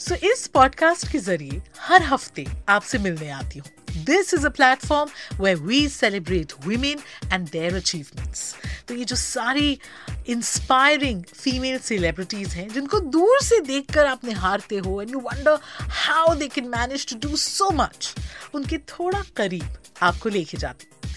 सो इस पॉडकास्ट के ज़रिए हर हफ़्ते आपसे मिलने आती हूँ। This is a platform where we celebrate women and their achievements तो ये जो सारी इंस्पायरिंग फीमेल सेलिब्रिटीज हैं, जिनको दूर से देखकर आप निहारते हो and you wonder how they can manage to do so much उनके थोड़ा करीब आपको लेके जाती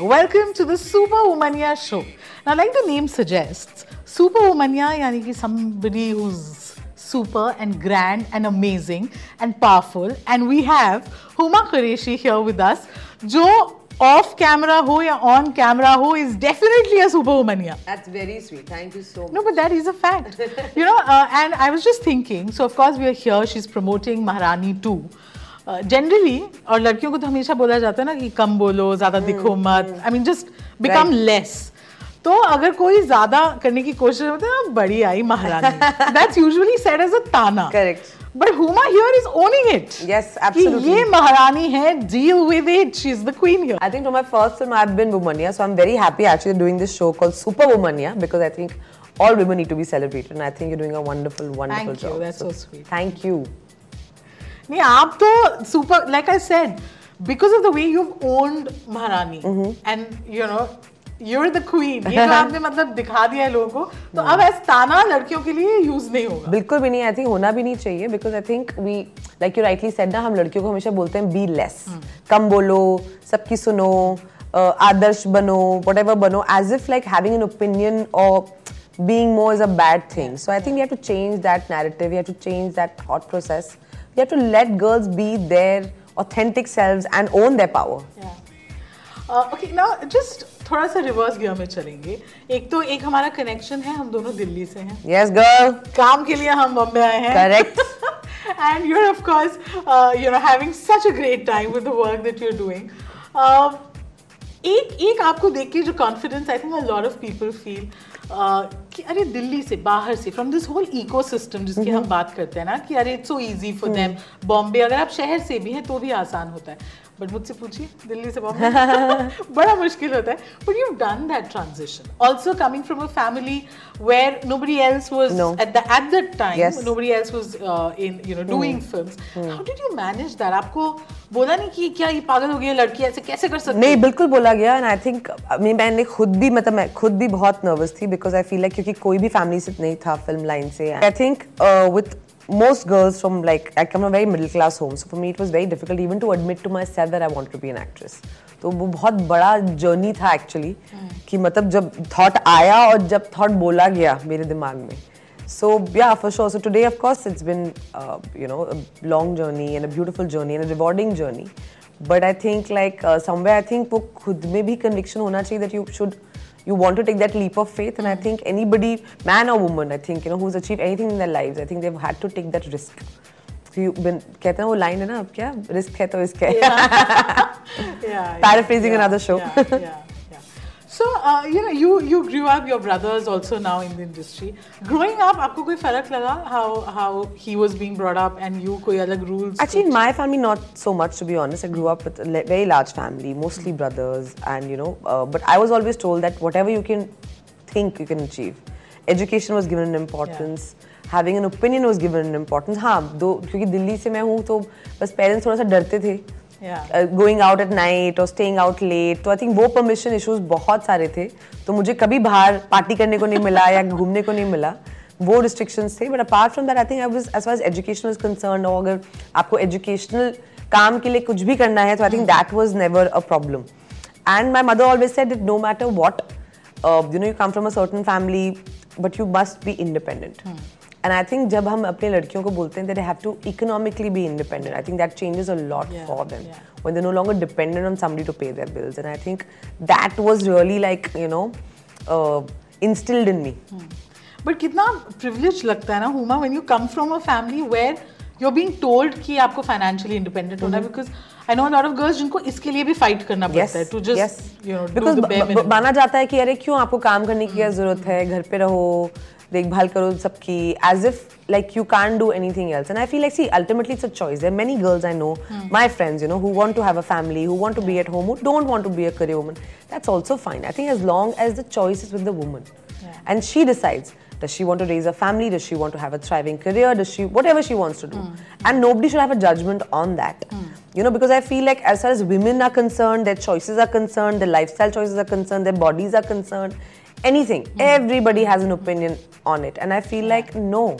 Welcome to the Super Womania show. Now, like the name suggests, Super Womania yani ki somebody who's super and grand and amazing and powerful. And we have Huma Qureshi here with us, जो off camera ho या on camera ho is definitely a Super Womania. That's very sweet. Thank you so much. No, but that is a fact. you know, uh, and I was just thinking, so of course we are here, she's promoting Maharani 2. Uh, generally और लड़कियों को तो हमेशा बोला जाता है ना कि कम बोलो ज़्यादा दिखो मत। I mean just become less तो अगर कोई ज़्यादा करने की कोशिश होती है ना बड़ी आई महारानी। बट हुमा ये महारानी है deal with it she is the queen I think to my first film I have womania so I am very happy actually doing this show called super womania because I think all woman need to be celebrated I think you are wonderful wonderful job thank you नहीं आप तो super like I said because of the way you owned Maharani and you know you're the queen ये तो आपने मतलब दिखा दिया है लोगों को तो अब ऐसा ताना लड़कियों के लिए यूज़ नहीं होगा। बिल्कुल भी नहीं आई थिंक होना भी नहीं चाहिए because I think we like you rightly said ना हम लड़कियों को हमेशा बोलते हैं बी लेस कम बोलो सबकी सुनो आदर्श बनो वट एवर बनो as if like having an opinion और being more is a bad thing. So i think we have to change that narrative we have to change that thought process. we have to let girls be their authentic selves and own their power okay now just थोड़ा सा reverse gear में चलेंगे एक तो एक हमारा connection है हम दोनों दिल्ली से हैं yes girl काम के लिए हम बॉम्बे आए हैं Correct. and you're of course uh, you know having such a great time with the work that you're doing um, एक एक आपको देख के जो confidence I think lot of people feel कि अरे दिल्ली से बाहर से from this whole ecosystem जिसकी हम बात करते हैं ना कि अरे it's so easy for them Bombay अगर आप शहर से भी हैं तो भी आसान होता है। बट मुझसे पूछिए दिल्ली से बॉम्बे बड़ा मुश्किल होता है। But you done that transition also coming from a family where nobody else was No. at the at that time Yes. nobody else was uh, in you know doing films. How did you manage आपको बोला नहीं कि क्या ये पागल हो गई है लड़की ऐसे कैसे कर सकती नहीं बिल्कुल बोला गया। एंड आई थिंक मैंने खुद भी मतलब मैं खुद भी बहुत नर्वस थी बिकॉज़ आई फील लाइक क्योंकि कोई भी फैमिली से नहीं था फ़िल्म लाइन से। I think with most girls from like I come from a very middle class home so for me it was very difficult even to admit to myself that I wanted to be an actress तो वो बहुत बड़ा journey था actually कि मतलब जब thought आया और जब थॉट बोला गया मेरे दिमाग में So yeah, for sure. So today, of course, it's been uh, you know a long journey and a beautiful journey and a rewarding journey. But I think like uh, somewhere I think वो खुद में भी conviction होना चाहिए that you should you want to take that leap of faith and I think anybody man or woman I think you know who's achieved anything in their lives I think they've had to take that risk. So you been कहते हैं वो line है ना अब क्या risk है तो risk है. yeah, Paraphrasing yeah, another show. Yeah, yeah, yeah. So uh, you know, you you grew up. Your brother is also now in the industry. Growing up, आपको कोई फर्क लगा how how he was being brought up and you कोई अलग rules? Actually, in my family, not so much to be honest. I grew up with a le- very large family, mostly brothers, and you know. Uh, but I was always told that whatever you can think, you can achieve. Education was given an importance. Having an opinion was given an importance. हाँ, दो क्योंकि दिल्ली से मैं हूँ तो बस parents थोड़ा सा डरते थे. गोइंग आउट एट नाइट और स्टेइंग आउट लेट तो आई थिंक वो परमिशन इशूज बहुत सारे थे। तो मुझे कभी बाहर पार्टी करने को नहीं मिला या घूमने को नहीं मिला। वो रिस्ट्रिक्शंस थे। But apart from that I think I as far as education is concern और अगर आपको एजुकेशनल काम के लिए कुछ भी करना है तो I think that was never a problem and my mother always said it no matter what you know you come from a certain family but you must be independent and I think जब हम अपने लड़कियों को बोलते हैं they have to economically be independent I think that changes a lot for them one they no longer dependent on someone to pay their bills and I think that was really like you know instilled in me but कितना privilege लगता है ना Huma when you come from a family where you are being told कि आपको financially independent होना because I know lot of girls जिनको इसके लिए भी फाइट करना पड़ता yes. है to just you know because माना जाता है कि अरे क्यों आपको काम करने की क्या ज़रूरत है घर पे रहो देखभाल करो सबकी as if like you can't do anything else and i feel like see ultimately it's a choice there are many girls i know my friends you know who want to have a family who want to be at home who don't want to be a career woman that's also fine i think as long as the choice is with the woman and she decides does she want to raise a family does she want to have a thriving career does she whatever she wants to do and nobody should have a judgment on that you know because i feel like as far as women are concerned their choices are concerned their lifestyle choices are concerned their bodies are concerned anything. Mm. Everybody has an opinion on it. And I feel like, no,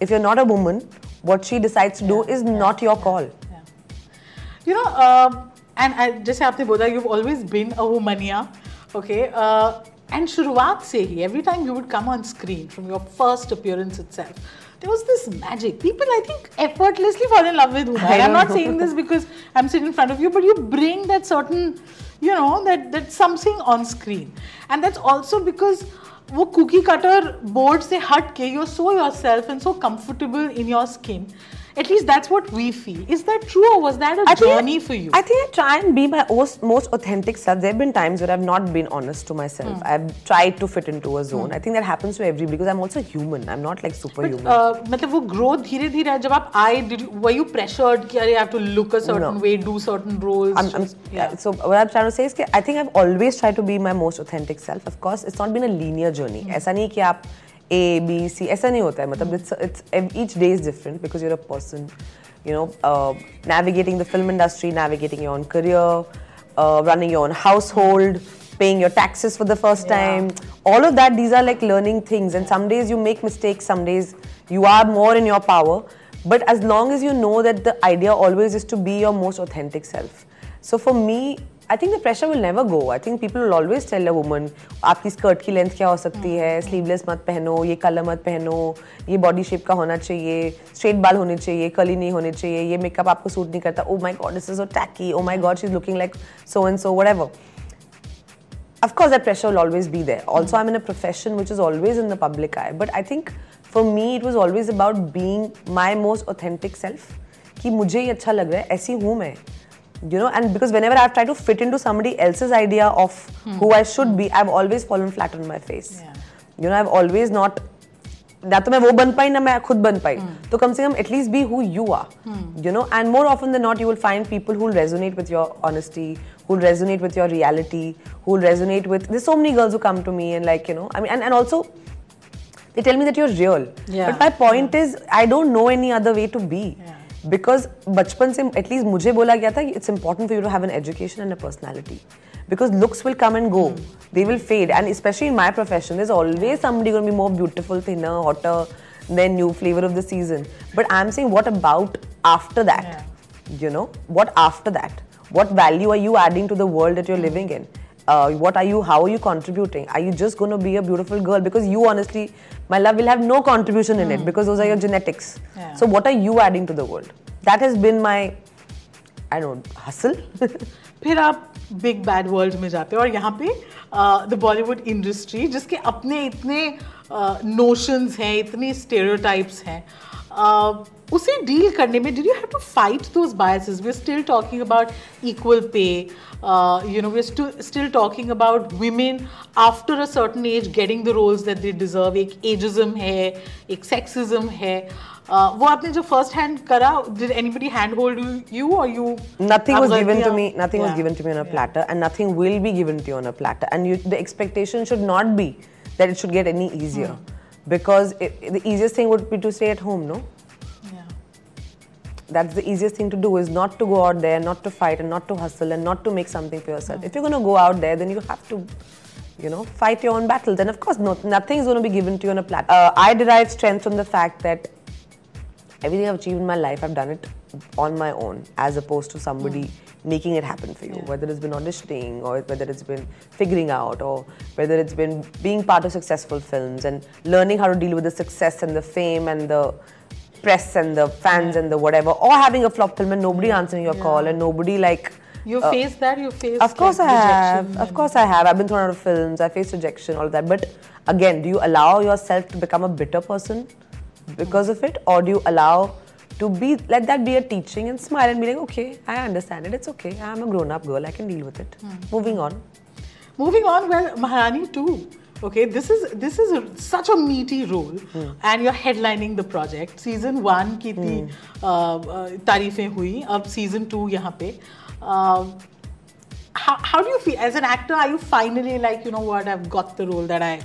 if you're not a woman, what she decides to do is not your call. You know, uh, and I, जैसे आपने बोला you've always been a womania okay uh, शुरुआत से ही every every time you would come on screen from your first appearance itself there was this magic. People, I think, effortlessly fall in love with Huma. I'm not saying this because I'm sitting in front of you, but you bring that certain you know that that something on screen and that's also because वो cookie cutter board से हट के you're so yourself and so comfortable in your skin at least that's what we feel is that true or was that a I think- journey for you I think I try and be my most, most authentic self. There have been times where I've not been honest to myself. I've tried to fit into a zone. I think that happens to everybody because I'm also human. I'm not like superhuman. uh, मतलब वो growth धीरे धीरे जब आप आए did you, were you pressured कि अरे I have to look a certain No. way do certain roles I'm, I'm, just- yeah. So what I'm trying to say is that I think I've always tried to be my most authentic self. Of course, it's not been a linear journey. ऐसा नहीं कि आप A, B, C ऐसा नहीं होता है मतलब it's, it's each day is different because you're a person. You know, uh, navigating the film industry, navigating your own career, uh, running your own household, paying your taxes for the first Yeah. time. All of that, these are like learning things. And some days you make mistakes, some days you are more in your power. But as long as you know that the idea always is to be your most authentic self. So for me, I think the pressure will never go. I think people will always tell a woman, आपकी skirt की length क्या हो सकती है sleeveless मत पहनो ये colour मत पहनो ये बॉडी शेप का होना चाहिए स्ट्रेट बाल होने चाहिए कर्ली नहीं होने चाहिए ये मेकअप आपको सूट नहीं करता ओ my God this is so tacky oh my God she is looking like so and so whatever of course that pressure will always be there also i'm in a profession which is always in the public eye but i think for me it was always about being my most authentic self कि मुझे ये अच्छा लग रहा है ऐसी हूँ मैं you know and because whenever i've tried to fit into somebody else's idea of who i should be i've always fallen flat on my face Yeah. you know i've always not ना तो मैं वो बन पाई ना मैं खुद बन पाई तो कम से कम at least be who you are you know and more often the not you will find people who resonate with your honesty who will resonate with your reality who will resonate with there's so many girls who come to me and like you know i mean and, and also they tell me that you're real Yeah. but my point is i don't know any other way to be Because बचपन से at least मुझे बोला गया था कि it's important for you have an education and a personality because looks will come and go they will fade and specially in my profession is always someone gonna be more beautiful thinner hotter than new flavour of the season but I am saying what about after that you know what after that what value are you adding to the world at you're living in uh, what are you how are you contributing are you just going to be a beautiful girl because you honestly my love will have no contribution in it because those are your genetics Yeah. so what are you adding to the world that has been my i don't know hustle फिर आप big bad world में जाते हो और यहाँ पे the Bollywood industry जिसके अपने इतने नोशंस हैं इतने स्टेरियोटाइप्स हैं uh, उसे डील करने में did you have to fight those biases we are still talking about equal pay you know we are still talking about women after a certain age getting the roles that they deserve एक ageism है एक sexism है. Uh, वो आपने जो first hand करा did anybody hand hold you और you nothing was given to me nothing was given to me on a platter and nothing will be given to you on a platter and the expectation should not be that it should get any easier because it, the easiest thing would be to stay at home no Yeah. that's the easiest thing to do is not to go out there not to fight and not to hustle and not to make something for yourself if you're going to go out there then you have to You know, fight your own battles. And of course, no, nothing is going to be given to you on a platter. Uh, I derive strength from the fact that everything I've achieved in my life, I've done it on my own, as opposed to somebody making it happen for you. Whether it's been auditioning, or whether it's been figuring out, or whether it's been being part of successful films and learning how to deal with the success and the fame and the press and the fans and the whatever, or having a flop film and nobody answering your call and nobody like. You uh, faced that. You faced. of course, like, I have. Of course, I have. I've been thrown out of films. I faced rejection, all of that. But again, do you allow yourself to become a bitter person because of it, or do you allow to be let that be a teaching and smile and be like okay i understand it. It's okay. I'm a grown up girl. I can deal with it. Hmm. Moving on. Moving on well Maharani 2. Okay this is this is a, such a meaty role hmm. and you're headlining the project. Season 1 ki thi hui ab season 2 yahan pe uh, how, how do you feel? As an actor are you finally like you know what i've got the role that i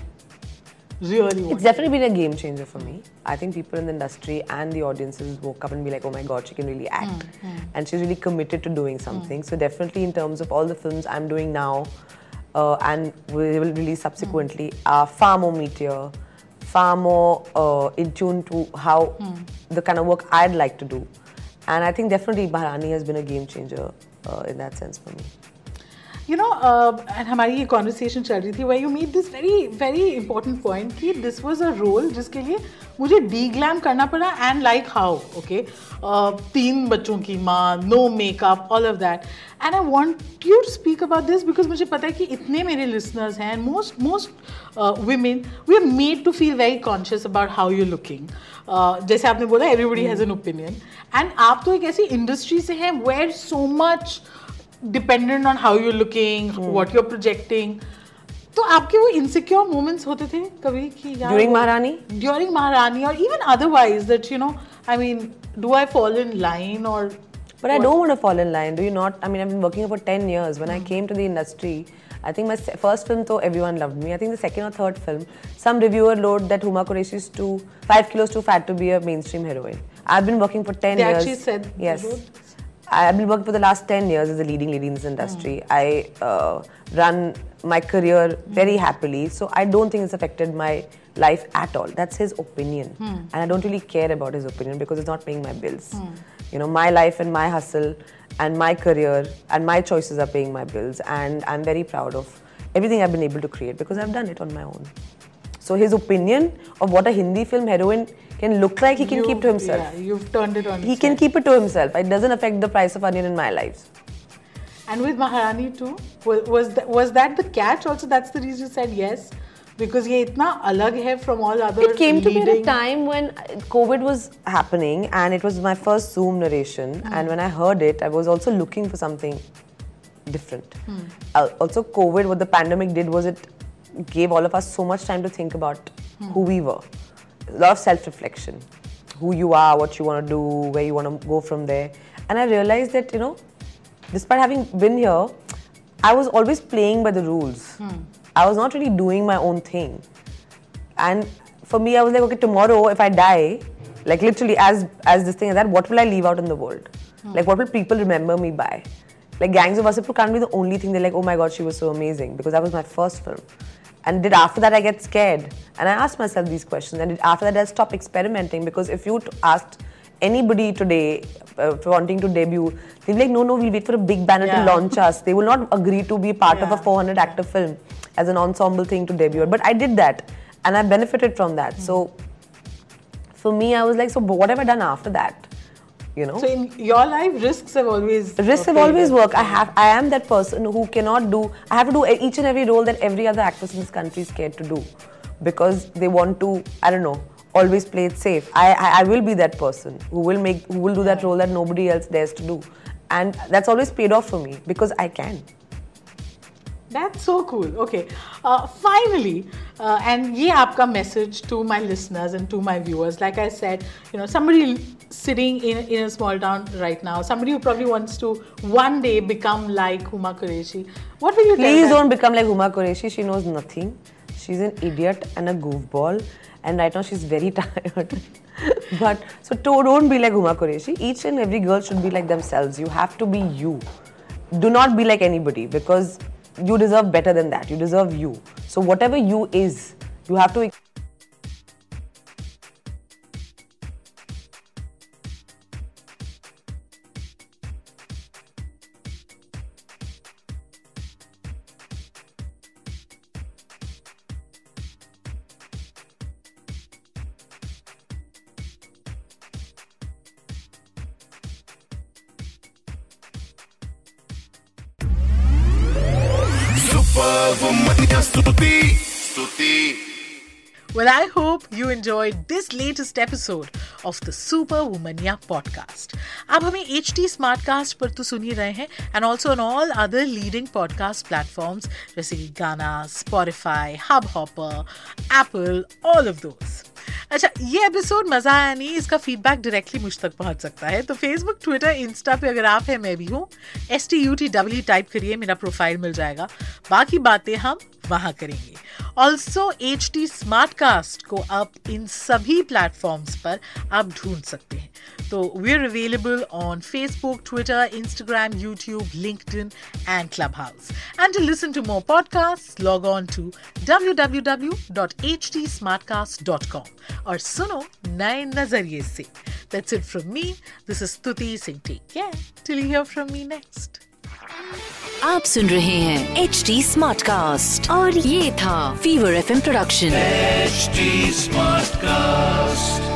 really want. It's definitely been a game changer for me. I think people in the industry and the audiences woke up and be like, oh my god, she can really act. And she's really committed to doing something. So, definitely, in terms of all the films I'm doing now uh, and we will release subsequently, are far more meteor, far more uh, in tune to how the kind of work I'd like to do. And I think definitely Maharani has been a game changer uh, in that sense for me. You know and हमारी ये conversation चल रही थी why you made this very very important point कि this was a role जिसके लिए मुझे D glam करना पड़ा एंड लाइक हाउ ओके तीन बच्चों की माँ no makeup all of that and I want you to speak about this because मुझे पता है कि इतने मेरे लिसनर्स हैं and most most women we are made to feel very conscious about how you looking जैसे आपने बोला everybody has an opinion and आप तो एक ऐसी इंडस्ट्री से हैं where so much dependent on how you looking what you projecting तो आपके वो इनसिक्योर मोमेंट्स होते थे कभी कि यार During Maharani? ड्यूरिंग महारानी और even otherwise that you know I mean do I follow in line और But I don't want to fall in line. Do you not? I mean, I've been working for 10 years. When mm-hmm. I came to the industry, I think my first film, though, everyone loved me. I think the second or third film, some reviewer wrote that Huma Qureshi is too, five kilos too fat to be a mainstream heroine. I've been working for 10 They years. actually said they Yes. I've been working for the last 10 years as a leading lady in this industry. Hmm. I uh, run my career very hmm. happily, so I don't think it's affected my life at all. That's his opinion. Hmm. And I don't really care about his opinion because it's not paying my bills. You know, my life and my hustle and my career and my choices are paying my bills. And I'm very proud of everything I've been able to create because I've done it on my own. So his opinion of what a Hindi film heroine can look like he can you, keep to himself. Yeah, you've turned it on. He can keep it to himself. It doesn't affect the price of onion in my life. And with Maharani too, was was that, was that the catch? Also, that's the reason you said yes because ye itna alag hai from all other it came to be at a time when uh, covid was happening and it was my first zoom narration mm. and when i heard it i was also looking for something different mm. uh, also covid what the pandemic did was it gave all of us so much time to think about mm. who we were a lot of self reflection. Who you are, what you want to do, where you want to go from there. And I realized that, you know, despite having been here, I was always playing by the rules. Hmm. I was not really doing my own thing. And for me, I was like, okay, tomorrow if I die, like literally as as this thing is that, what will I leave out in the world? Hmm. Like what will people remember me by? Like Gangs of Wasseypur can't be the only thing they're like, oh my god, she was so amazing because that was my first film. And did after that I get scared? And I asked myself these questions. And did after that I stop experimenting? Because if you t- asked anybody today uh, wanting to debut, they'd be like, no, no, we'll wait for a big banner Yeah. to launch us. They will not agree to be part of a 400 actor film as an ensemble thing to debut. But I did that and I benefited from that. So for me, I was like, so what have I done after that? You know? So in your life, risks have always risks have always worked. I have, I am that person who cannot do. I have to do each and every role that every other actress in this country is scared to do, because they want to. I don't know. Always play it safe. I, I, I will be that person who will make, who will do that role that nobody else dares to do, and that's always paid off for me because I can. That's so cool. Okay. Uh, finally, uh, and ye aapka message to my listeners and to my viewers. Like I said, you know, somebody sitting in, in a small town right now, somebody who probably wants to one day become like Huma Qureshi. What will you tell Please don't become like Huma Qureshi. She knows nothing. She's an idiot and a goofball. And right now she's very tired. but so don't be like Huma Qureshi. Each and every girl should be like themselves. You have to be you. Do not be like anybody because you deserve better than that. You deserve you. So whatever you is, you have to. well, I hope you enjoyed this latest episode of the Super Womania podcast. Now, we are HT Smartcast par to suni rahe hai, and also on all other leading podcast platforms like Gaana, Spotify, Hubhopper, Apple, all of those. अच्छा ये episode मज़ा आया नहीं, इसका feedback directly मुझ तक पहुँच सकता है। तो फेसबुक ट्विटर इंस्टा पे अगर आप है, मैं भी हूँ। S T U T W type करिए, मेरा प्रोफ़ाइल मिल जाएगा। बाकी बातें हम वहाँ करेंगे। Also H T smart cast को आप इन सभी प्लेटफॉर्म्स पर आप ढूंढ सकते हैं। तो we are available on Facebook Twitter Instagram YouTube LinkedIn and club house and to listen to more podcast log on to www.htsmartcast.com और सुनो नए नजरिए से That's it from me. This is Stuti Singh. Take care. Till you hear from me next. आप सुन रहे हैं H D smart cast और ये था fever F production HD Smartcast.